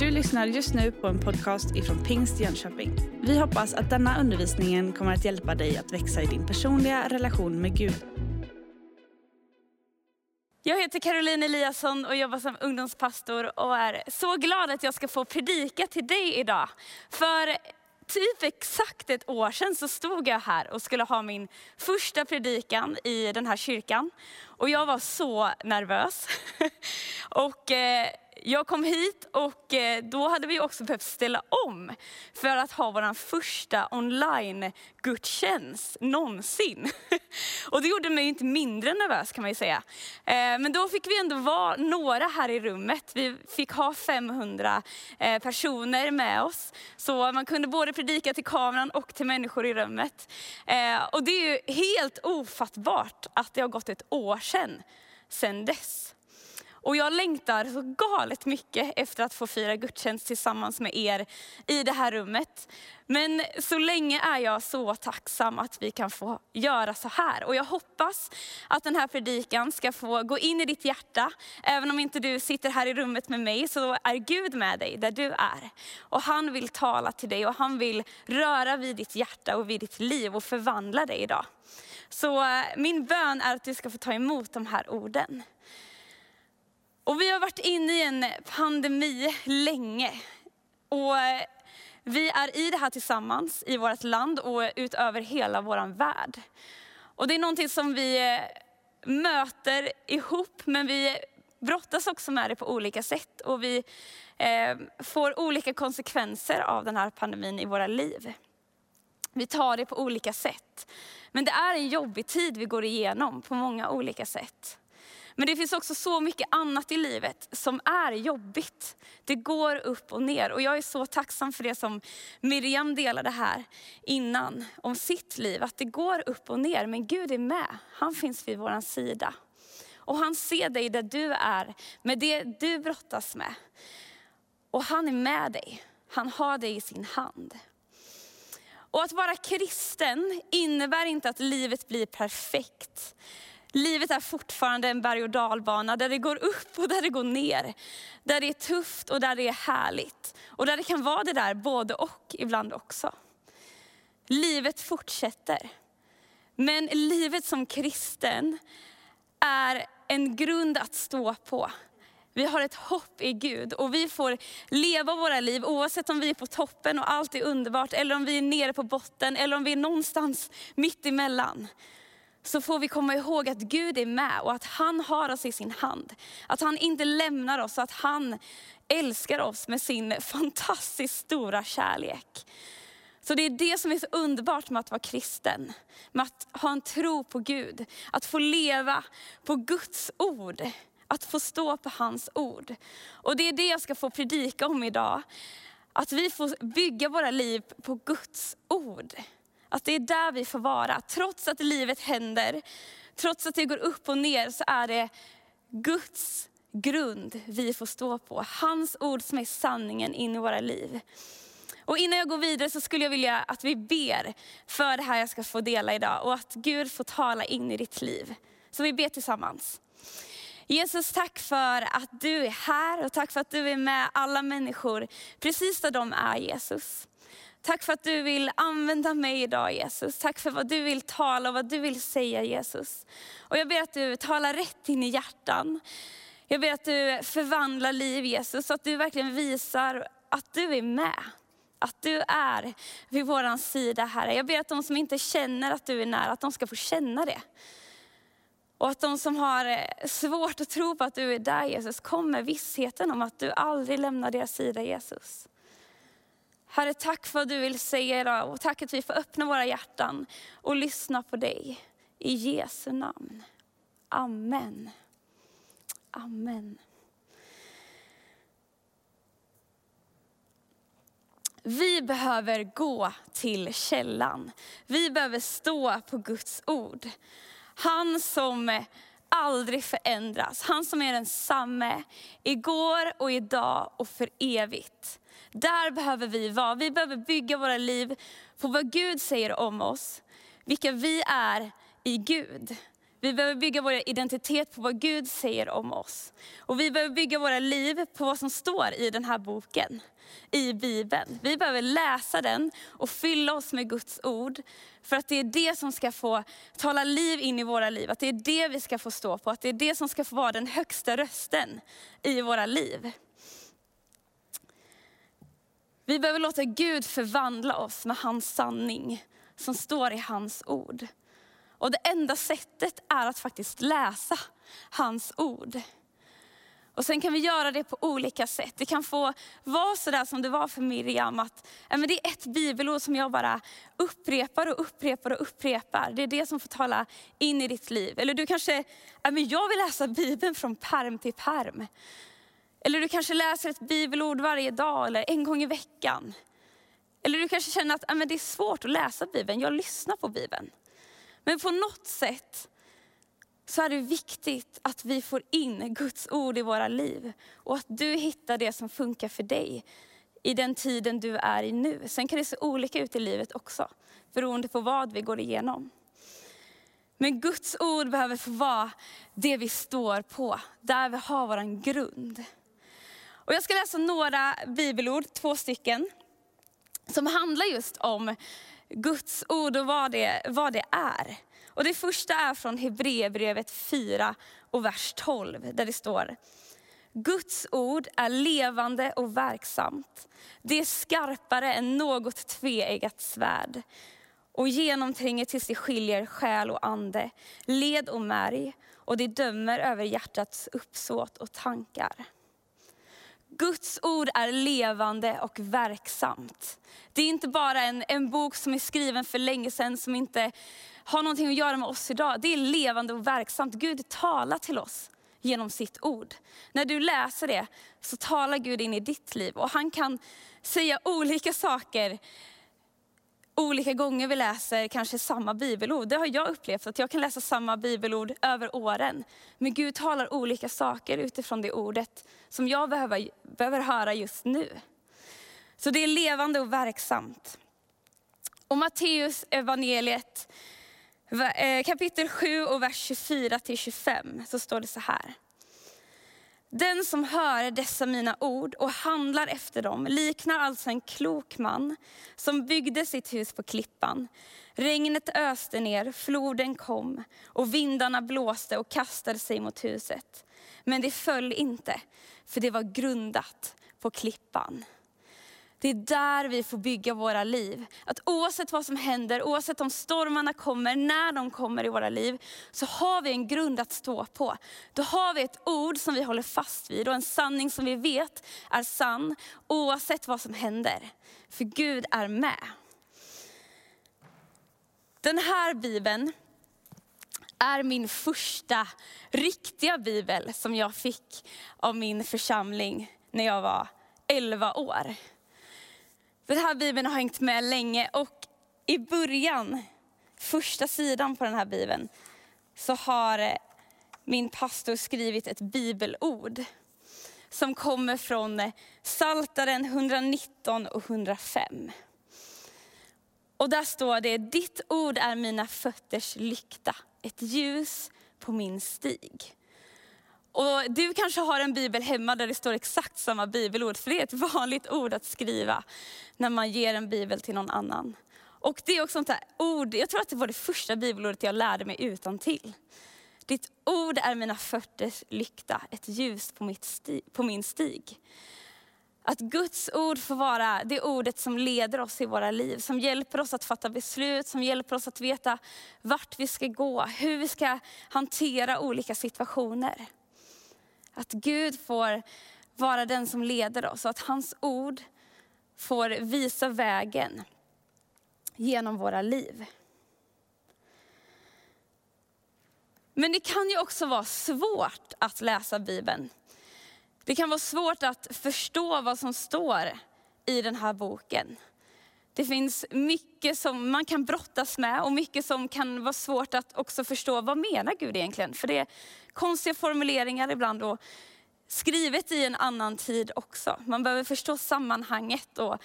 Du lyssnar just nu på en podcast ifrån Pingst Jönköping. Vi hoppas att denna undervisning kommer att hjälpa dig att växa i din personliga relation med Gud. Jag heter Caroline Eliasson och jobbar som ungdomspastor och är så glad att jag ska få predika till dig idag. För typ exakt ett år sedan så stod jag här och skulle ha min första predikan i den här kyrkan. Och jag var så nervös. och eh, jag kom hit och eh, då hade vi också behövt ställa om för att ha vår första online-gudstjänst någonsin. Och det gjorde mig inte mindre nervös kan man ju säga. Eh, men då fick vi ändå vara några här i rummet. Vi fick ha 500 eh, personer med oss. Så man kunde både predika till kameran och till människor i rummet. Eh, och det är ju helt ofattbart att det har gått ett år sedan, sedan dess. Och jag längtar så galet mycket efter att få fira gudstjänst tillsammans med er i det här rummet. Men så länge är jag så tacksam att vi kan få göra så här. Och jag hoppas att den här predikan ska få gå in i ditt hjärta. Även om inte du sitter här i rummet med mig så är Gud med dig där du är. Och han vill tala till dig och han vill röra vid ditt hjärta och vid ditt liv och förvandla dig idag. Så eh, min bön är att du ska få ta emot de här orden. Och vi har varit inne i en pandemi länge. Och eh, vi är i det här tillsammans i vårt land och utöver hela vår värld. Och det är någonting som vi eh, möter ihop, men vi brottas också med det på olika sätt. Och vi får olika konsekvenser av den här pandemin i våra liv. Vi tar det på olika sätt. Men det är en jobbig tid vi går igenom på många olika sätt. Men det finns också så mycket annat i livet som är jobbigt. Det går upp och ner. Och jag är så tacksam för det som Miriam delade här innan om sitt liv. Att det går upp och ner, men Gud är med. Han finns vid vår sida. Och han ser dig där du är, med det du brottas med. Och han är med dig. Han har dig i sin hand. Och att vara kristen innebär inte att livet blir perfekt. Livet är fortfarande en berg och dalbana där det går upp och där det går ner. Där det är tufft och där det är härligt. Och där det kan vara det där både och ibland också. Livet fortsätter. Men livet som kristen är en grund att stå på. Vi har ett hopp i Gud och vi får leva våra liv oavsett om vi är på toppen och allt är underbart, eller om vi är nere på botten, eller om vi är någonstans mitt emellan så får vi komma ihåg att Gud är med och att han har oss i sin hand. Att han inte lämnar oss, att han älskar oss med sin fantastiskt stora kärlek. Så det är det som är så underbart med att vara kristen. Med att ha en tro på Gud. Att få leva på Guds ord. Att få stå på hans ord. Och det är det jag ska få predika om idag. Att vi får bygga våra liv på Guds ord. Att det är där vi får vara. Trots att livet händer, trots att det går upp och ner, så är det Guds grund vi får stå på. Hans ord som är sanningen in i våra liv. Och innan jag går vidare så skulle jag vilja att vi ber för det här jag ska få dela idag och att Gud får tala in i ditt liv. Så vi ber tillsammans. Jesus, tack för att du är här och tack för att du är med alla människor precis där de är Jesus. Tack för att du vill använda mig idag Jesus. Tack för vad du vill tala och vad du vill säga Jesus. Och jag ber att du talar rätt in i hjärtan. Jag ber att du förvandlar liv Jesus, så att du verkligen visar att du är med. Att du är vid vår sida Herre. Jag ber att de som inte känner att du är nära, att de ska få känna det. Och att de som har eh, svårt att tro på att du är där Jesus, kom med vissheten om att du aldrig lämnar deras sida Jesus. Herre, tack för vad du vill säga idag och tack att vi får öppna våra hjärtan och lyssna på dig. I Jesu namn. Amen. Amen. Vi behöver gå till källan. Vi behöver stå på Guds ord. Han som aldrig förändras. Han som är densamme igår och idag och för evigt. Där behöver vi vara. Vi behöver bygga våra liv på vad Gud säger om oss. Vilka vi är i Gud. Vi behöver bygga vår identitet på vad Gud säger om oss. Och vi behöver bygga våra liv på vad som står i den här boken, i Bibeln. Vi behöver läsa den och fylla oss med Guds ord. För att det är det som ska få tala liv in i våra liv. Att det är det vi ska få stå på. Att det är det som ska få vara den högsta rösten i våra liv. Vi behöver låta Gud förvandla oss med hans sanning som står i hans ord. Och det enda sättet är att faktiskt läsa hans ord. Och sen kan vi göra det på olika sätt. Det kan få vara sådär som det var för Miriam, att men det är ett bibelord som jag bara upprepar och upprepar och upprepar. Det är det som får tala in i ditt liv. Eller du kanske, men jag vill läsa Bibeln från perm till perm. Eller du kanske läser ett bibelord varje dag eller en gång i veckan. Eller du kanske känner att men det är svårt att läsa Bibeln, jag lyssnar på Bibeln. Men på något sätt så är det viktigt att vi får in Guds ord i våra liv. Och att du hittar det som funkar för dig i den tiden du är i nu. Sen kan det se olika ut i livet också, beroende på vad vi går igenom. Men Guds ord behöver få vara det vi står på, där vi har vår grund. Och jag ska läsa några bibelord, två stycken, som handlar just om Guds ord och vad det, vad det är. Och det första är från Hebreerbrevet 4 och vers 12 där det står Guds ord är levande och verksamt. Det är skarpare än något tveeggat svärd och genomtränger tills det skiljer själ och ande, led och märg och det dömer över hjärtats uppsåt och tankar. Guds ord är levande och verksamt. Det är inte bara en, en bok som är skriven för länge sedan som inte har någonting att göra med oss idag. Det är levande och verksamt. Gud talar till oss genom sitt ord. När du läser det så talar Gud in i ditt liv och han kan säga olika saker olika gånger vi läser kanske samma bibelord. Det har jag upplevt, att jag kan läsa samma bibelord över åren. Men Gud talar olika saker utifrån det ordet som jag behöver, behöver höra just nu. Så det är levande och verksamt. Och Matteus evangeliet eh, kapitel 7 och vers 24 till 25 så står det så här. Den som hör dessa mina ord och handlar efter dem liknar alltså en klok man som byggde sitt hus på klippan. Regnet öste ner, floden kom och vindarna blåste och kastade sig mot huset. Men det föll inte, för det var grundat på klippan. Det är där vi får bygga våra liv. Att oavsett vad som händer, oavsett om stormarna kommer, när de kommer i våra liv, så har vi en grund att stå på. Då har vi ett ord som vi håller fast vid och en sanning som vi vet är sann, oavsett vad som händer. För Gud är med. Den här bibeln är min första riktiga bibel som jag fick av min församling när jag var 11 år. Den här bibeln har hängt med länge och i början, första sidan på den här bibeln, så har eh, min pastor skrivit ett bibelord som kommer från eh, Saltaren 119 och 105. Och där står det, ditt ord är mina fötters lykta, ett ljus på min stig. Och du kanske har en bibel hemma där det står exakt samma bibelord, för det är ett vanligt ord att skriva när man ger en bibel till någon annan. Och det är också ett ord, jag tror att det var det första bibelordet jag lärde mig utan till. Ditt ord är mina fötters lykta, ett ljus på, mitt sti, på min stig. Att Guds ord får vara det ordet som leder oss i våra liv, som hjälper oss att fatta beslut, som hjälper oss att veta vart vi ska gå, hur vi ska hantera olika situationer. Att Gud får vara den som leder oss och att hans ord får visa vägen genom våra liv. Men det kan ju också vara svårt att läsa Bibeln. Det kan vara svårt att förstå vad som står i den här boken. Det finns mycket som man kan brottas med och mycket som kan vara svårt att också förstå. Vad menar Gud egentligen? För det är konstiga formuleringar ibland och skrivet i en annan tid också. Man behöver förstå sammanhanget och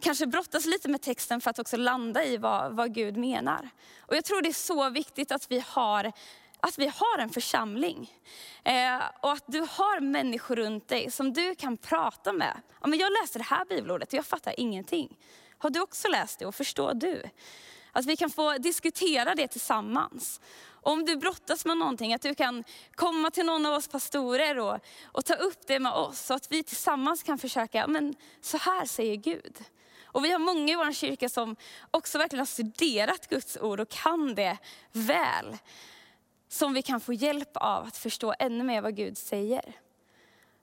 kanske brottas lite med texten för att också landa i vad, vad Gud menar. Och jag tror det är så viktigt att vi har att vi har en församling. Eh, och att du har människor runt dig som du kan prata med. Ja, men jag läste det här bibelordet och jag fattar ingenting. Har du också läst det och förstår du? Att vi kan få diskutera det tillsammans. Om du brottas med någonting, att du kan komma till någon av oss pastorer och, och ta upp det med oss. Så att vi tillsammans kan försöka, men så här säger Gud. Och vi har många i vår kyrka som också verkligen har studerat Guds ord och kan det väl. Som vi kan få hjälp av att förstå ännu mer vad Gud säger.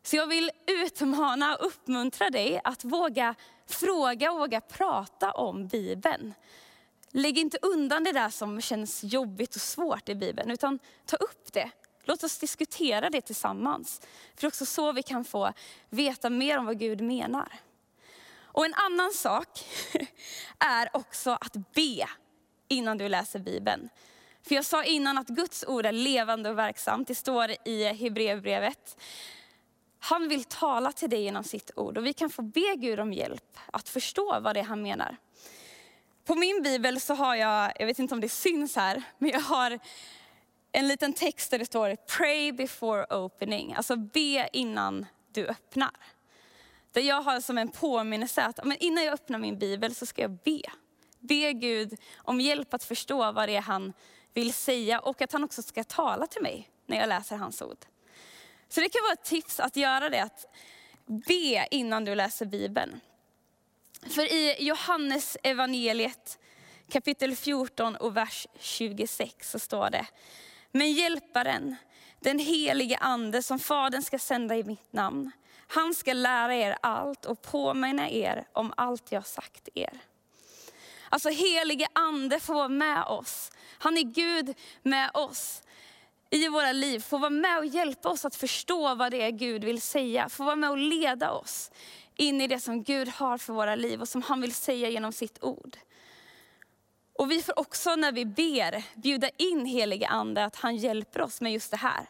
Så jag vill utmana och uppmuntra dig att våga fråga och våga prata om Bibeln. Lägg inte undan det där som känns jobbigt och svårt i Bibeln, utan ta upp det. Låt oss diskutera det tillsammans. För det är också så vi kan få veta mer om vad Gud menar. Och en annan sak är också att be innan du läser Bibeln. För jag sa innan att Guds ord är levande och verksamt. Det står i Hebreerbrevet. Han vill tala till dig genom sitt ord och vi kan få be Gud om hjälp att förstå vad det är han menar. På min bibel så har jag, jag vet inte om det syns här, men jag har en liten text där det står pray before opening, alltså be innan du öppnar. Där jag har som en påminnelse att men innan jag öppnar min bibel så ska jag be. Be Gud om hjälp att förstå vad det är han vill säga och att han också ska tala till mig när jag läser hans ord. Så det kan vara ett tips att göra det, att be innan du läser Bibeln. För i Johannes evangeliet kapitel 14 och vers 26 så står det, men hjälparen, den helige ande som Fadern ska sända i mitt namn, han ska lära er allt och påminna er om allt jag sagt er. Alltså helige ande får vara med oss. Han är Gud med oss i våra liv, får vara med och hjälpa oss att förstå vad det är Gud vill säga, får vara med och leda oss in i det som Gud har för våra liv och som han vill säga genom sitt ord. Och vi får också när vi ber bjuda in helige ande att han hjälper oss med just det här.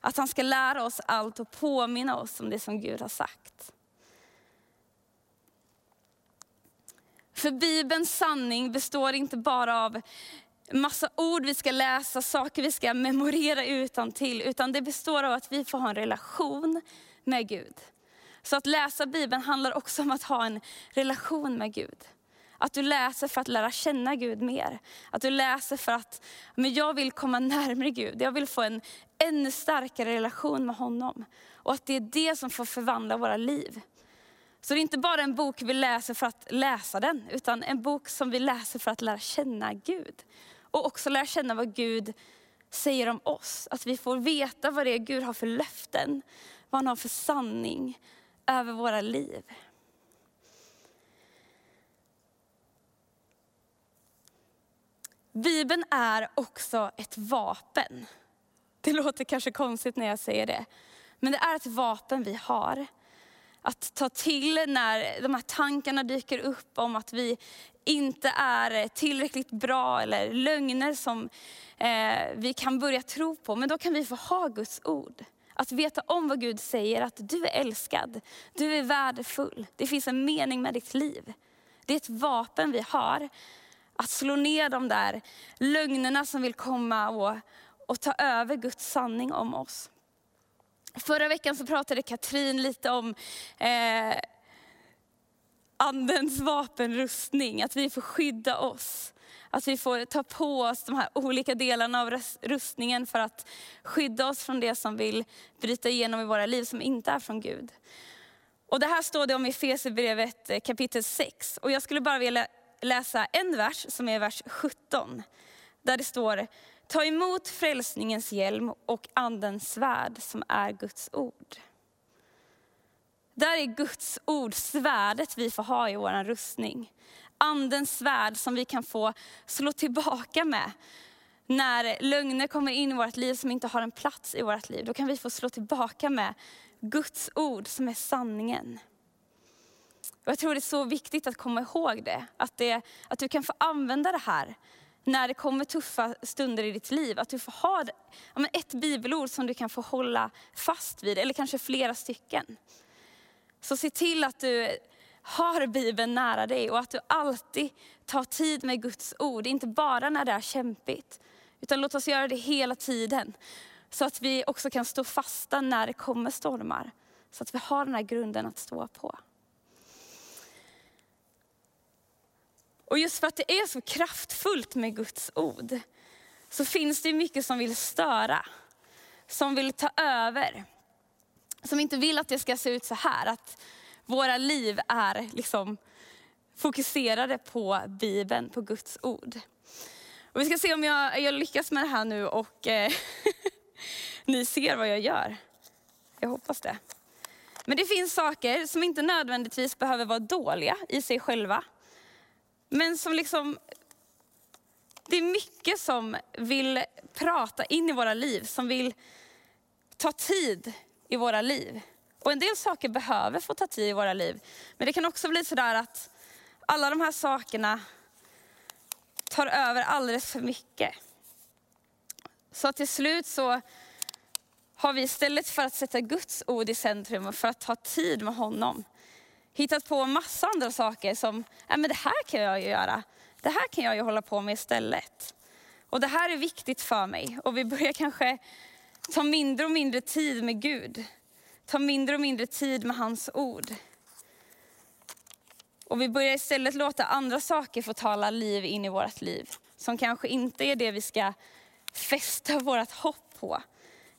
Att han ska lära oss allt och påminna oss om det som Gud har sagt. För Bibelns sanning består inte bara av massa ord vi ska läsa, saker vi ska memorera utan till, utan det består av att vi får ha en relation med Gud. Så att läsa Bibeln handlar också om att ha en relation med Gud. Att du läser för att lära känna Gud mer. Att du läser för att men jag vill komma närmare Gud. Jag vill få en ännu starkare relation med honom. Och att det är det som får förvandla våra liv. Så det är inte bara en bok vi läser för att läsa den, utan en bok som vi läser för att lära känna Gud. Och också lära känna vad Gud säger om oss. Att vi får veta vad det är Gud har för löften, vad han har för sanning över våra liv. Bibeln är också ett vapen. Det låter kanske konstigt när jag säger det. Men det är ett vapen vi har. Att ta till när de här tankarna dyker upp om att vi inte är tillräckligt bra eller lögner som eh, vi kan börja tro på. Men då kan vi få ha Guds ord. Att veta om vad Gud säger, att du är älskad, du är värdefull. Det finns en mening med ditt liv. Det är ett vapen vi har. Att slå ner de där lögnerna som vill komma och, och ta över Guds sanning om oss. Förra veckan så pratade Katrin lite om eh, andens vapenrustning, att vi får skydda oss. Att vi får ta på oss de här olika delarna av rustningen för att skydda oss från det som vill bryta igenom i våra liv som inte är från Gud. Och det här står det om i Efesierbrevet eh, kapitel 6. Och jag skulle bara vilja läsa en vers som är vers 17. Där det står, ta emot frälsningens hjälm och andens svärd som är Guds ord. Där är Guds ord svärdet vi får ha i vår rustning andens svärd som vi kan få slå tillbaka med. När lögner kommer in i vårt liv som inte har en plats i vårt liv, då kan vi få slå tillbaka med Guds ord som är sanningen. Och jag tror det är så viktigt att komma ihåg det att, det, att du kan få använda det här när det kommer tuffa stunder i ditt liv. Att du får ha ett bibelord som du kan få hålla fast vid, eller kanske flera stycken. Så se till att du har Bibeln nära dig och att du alltid tar tid med Guds ord. Inte bara när det är kämpigt, utan låt oss göra det hela tiden. Så att vi också kan stå fasta när det kommer stormar. Så att vi har den här grunden att stå på. Och just för att det är så kraftfullt med Guds ord, så finns det mycket som vill störa. Som vill ta över. Som inte vill att det ska se ut så här, att våra liv är liksom fokuserade på Bibeln, på Guds ord. Och vi ska se om jag, jag lyckas med det här nu och eh, ni ser vad jag gör. Jag hoppas det. Men det finns saker som inte nödvändigtvis behöver vara dåliga i sig själva. Men som liksom, det är mycket som vill prata in i våra liv, som vill ta tid i våra liv. Och en del saker behöver få ta tid i våra liv. Men det kan också bli sådär att alla de här sakerna tar över alldeles för mycket. Så att till slut så har vi istället för att sätta Guds ord i centrum och för att ta tid med honom, hittat på massa andra saker som, ja men det här kan jag ju göra. Det här kan jag ju hålla på med istället. Och det här är viktigt för mig. Och vi börjar kanske ta mindre och mindre tid med Gud. Ta mindre och mindre tid med hans ord. Och vi börjar istället låta andra saker få tala liv in i vårt liv. Som kanske inte är det vi ska fästa vårt hopp på.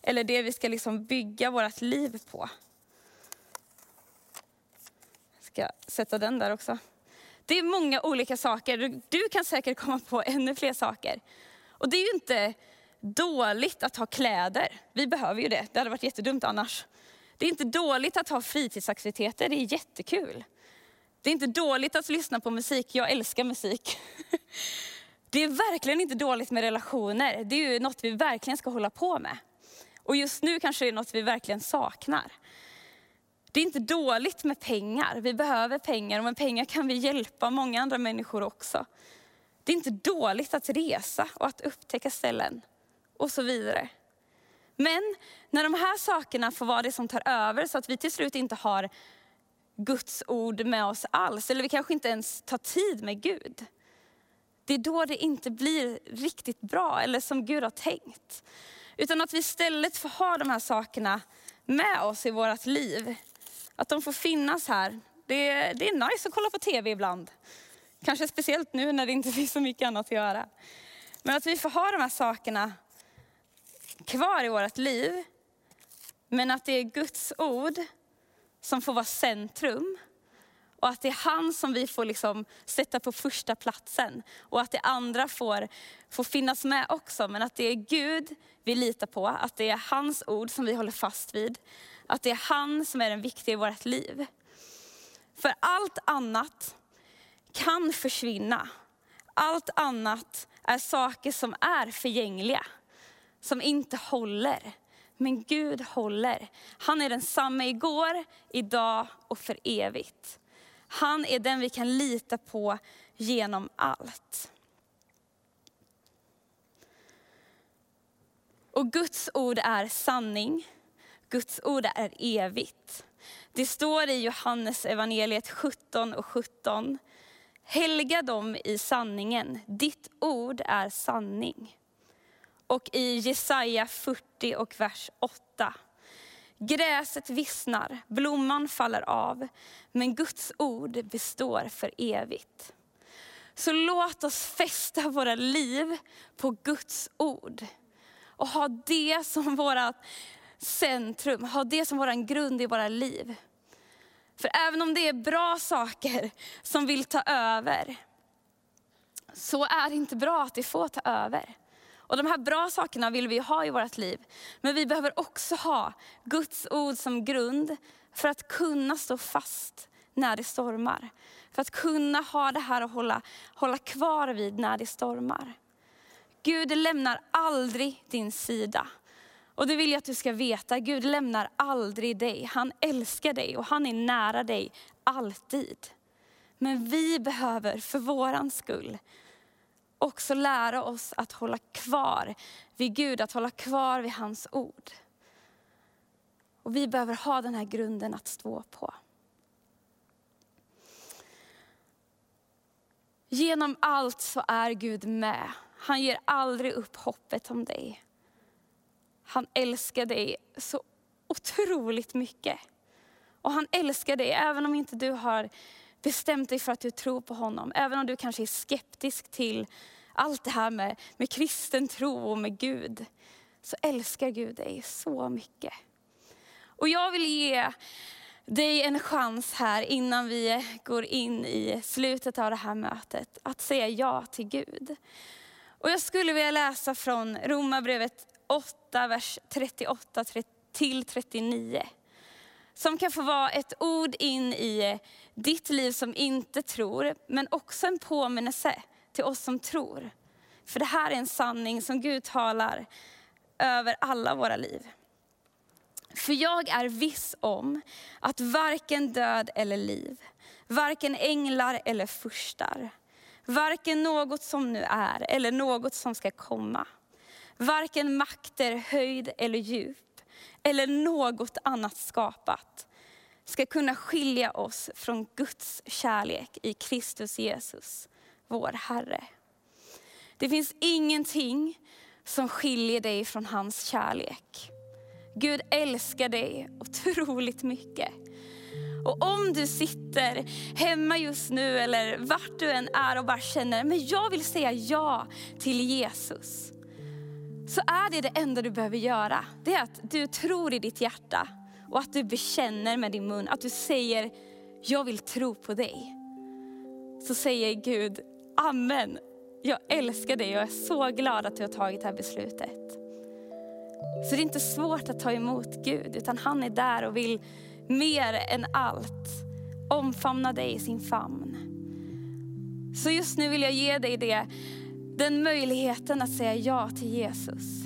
Eller det vi ska liksom bygga vårt liv på. Jag ska sätta den där också. Det är många olika saker. Du kan säkert komma på ännu fler saker. Och det är ju inte dåligt att ha kläder. Vi behöver ju det. Det hade varit jättedumt annars. Det är inte dåligt att ha fritidsaktiviteter. Det är jättekul. Det är inte dåligt att lyssna på musik. Jag älskar musik. Det är verkligen inte dåligt med relationer. Det är ju något vi verkligen ska hålla på med. Och just nu kanske det är något vi verkligen saknar. Det är inte dåligt med pengar. Vi behöver pengar och med pengar kan vi hjälpa många andra människor också. Det är inte dåligt att resa och att upptäcka ställen och så vidare. Men när de här sakerna får vara det som tar över så att vi till slut inte har Guds ord med oss alls, eller vi kanske inte ens tar tid med Gud. Det är då det inte blir riktigt bra eller som Gud har tänkt. Utan att vi istället får ha de här sakerna med oss i vårt liv. Att de får finnas här. Det är, det är nice att kolla på tv ibland. Kanske speciellt nu när det inte finns så mycket annat att göra. Men att vi får ha de här sakerna kvar i vårt liv. Men att det är Guds ord som får vara centrum. Och att det är han som vi får liksom sätta på första platsen. Och att det andra får, får finnas med också. Men att det är Gud vi litar på. Att det är hans ord som vi håller fast vid. Att det är han som är den viktiga i vårt liv. För allt annat kan försvinna. Allt annat är saker som är förgängliga. Som inte håller. Men Gud håller. Han är densamme igår, idag och för evigt. Han är den vi kan lita på genom allt. Och Guds ord är sanning. Guds ord är evigt. Det står i Johannes evangeliet 17 och 17. Helga dem i sanningen, ditt ord är sanning. Och i Jesaja 40 och vers 8. Gräset vissnar, blomman faller av, men Guds ord består för evigt. Så låt oss fästa våra liv på Guds ord och ha det som vårt centrum, ha det som vår grund i våra liv. För även om det är bra saker som vill ta över, så är det inte bra att det får ta över. Och de här bra sakerna vill vi ha i vårt liv. Men vi behöver också ha Guds ord som grund för att kunna stå fast när det stormar. För att kunna ha det här att hålla, hålla kvar vid när det stormar. Gud lämnar aldrig din sida. Och det vill jag att du ska veta, Gud lämnar aldrig dig. Han älskar dig och han är nära dig alltid. Men vi behöver för våran skull också lära oss att hålla kvar vid Gud, att hålla kvar vid hans ord. Och vi behöver ha den här grunden att stå på. Genom allt så är Gud med. Han ger aldrig upp hoppet om dig. Han älskar dig så otroligt mycket. Och han älskar dig även om inte du har bestämt dig för att du tror på honom. Även om du kanske är skeptisk till allt det här med, med kristen tro och med Gud. Så älskar Gud dig så mycket. Och jag vill ge dig en chans här innan vi går in i slutet av det här mötet. Att säga ja till Gud. Och jag skulle vilja läsa från Romarbrevet 8, vers 38 till 39. Som kan få vara ett ord in i ditt liv som inte tror, men också en påminnelse till oss som tror. För det här är en sanning som Gud talar över alla våra liv. För jag är viss om att varken död eller liv, varken änglar eller furstar, varken något som nu är eller något som ska komma, varken makter, höjd eller djup, eller något annat skapat, ska kunna skilja oss från Guds kärlek i Kristus Jesus, vår Herre. Det finns ingenting som skiljer dig från hans kärlek. Gud älskar dig otroligt mycket. Och om du sitter hemma just nu eller vart du än är och bara känner, men jag vill säga ja till Jesus. Så är det det enda du behöver göra. Det är att du tror i ditt hjärta och att du bekänner med din mun, att du säger, jag vill tro på dig. Så säger Gud, amen, jag älskar dig och jag är så glad att du har tagit det här beslutet. Så det är inte svårt att ta emot Gud, utan han är där och vill mer än allt omfamna dig i sin famn. Så just nu vill jag ge dig det, den möjligheten att säga ja till Jesus.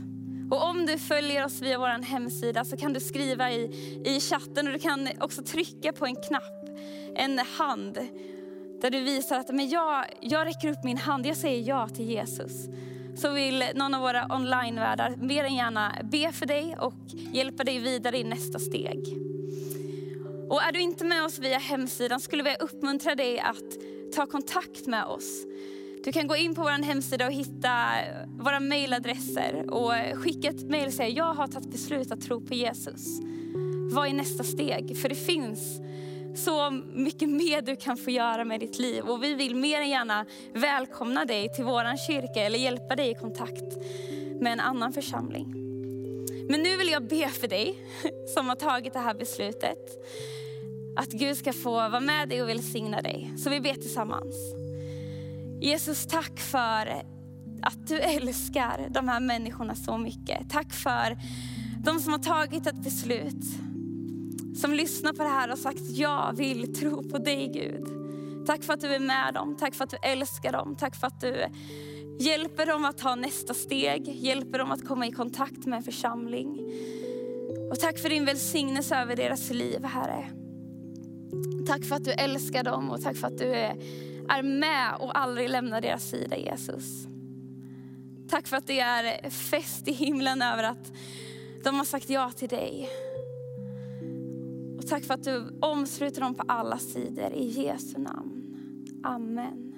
Och om du följer oss via vår hemsida så kan du skriva i, i chatten och du kan också trycka på en knapp, en hand, där du visar att men jag, jag räcker upp min hand, jag säger ja till Jesus så vill någon av våra onlinevärdar mer än gärna be för dig och hjälpa dig vidare i nästa steg. Och är du inte med oss via hemsidan skulle vi uppmuntra dig att ta kontakt med oss. Du kan gå in på vår hemsida och hitta eh, våra mejladresser och skicka ett mejl och säga jag har tagit beslut att tro på Jesus. Vad är nästa steg? För det finns så mycket mer du kan få göra med ditt liv. Och vi vill mer än gärna välkomna dig till vår kyrka eller hjälpa dig i kontakt med en annan församling. Men nu vill jag be för dig som har tagit det här beslutet. Att Gud ska få vara med dig och välsigna dig. Så vi ber tillsammans. Jesus, tack för att du älskar de här människorna så mycket. Tack för de som har tagit ett beslut som lyssnar på det här och sagt jag vill tro på dig Gud. Tack för att du är med dem, tack för att du älskar dem, tack för att du hjälper dem att ta nästa steg, hjälper dem att komma i kontakt med en församling. Och tack för din välsignelse över deras liv Herre. Tack för att du älskar dem och tack för att du är, är med och aldrig lämnar deras sida Jesus. Tack för att det är fest i himlen över att de har sagt ja till dig. Och tack för att du omsluter dem på alla sidor. I Jesu namn. Amen.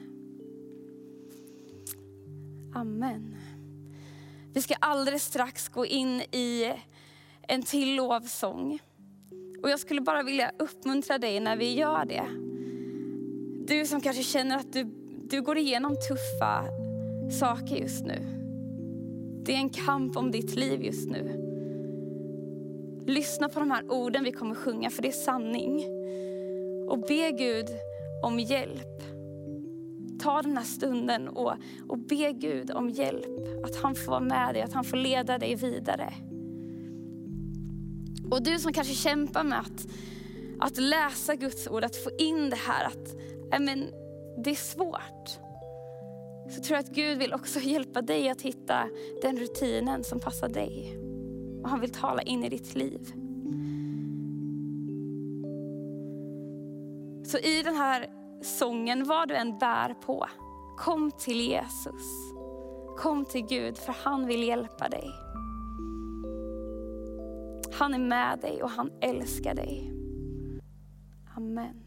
Amen. Vi ska alldeles strax gå in i en till lovsång. Och jag skulle bara vilja uppmuntra dig när vi gör det. Du som kanske känner att du, du går igenom tuffa saker just nu. Det är en kamp om ditt liv just nu. Lyssna på de här orden vi kommer sjunga, för det är sanning. Och be Gud om hjälp. Ta den här stunden och, och be Gud om hjälp. Att han får vara med dig, att han får leda dig vidare. Och du som kanske kämpar med att, att läsa Guds ord, att få in det här att men, det är svårt. Så tror jag att Gud vill också hjälpa dig att hitta den rutinen som passar dig och han vill tala in i ditt liv. Så i den här sången, vad du än bär på, kom till Jesus. Kom till Gud för han vill hjälpa dig. Han är med dig och han älskar dig. Amen.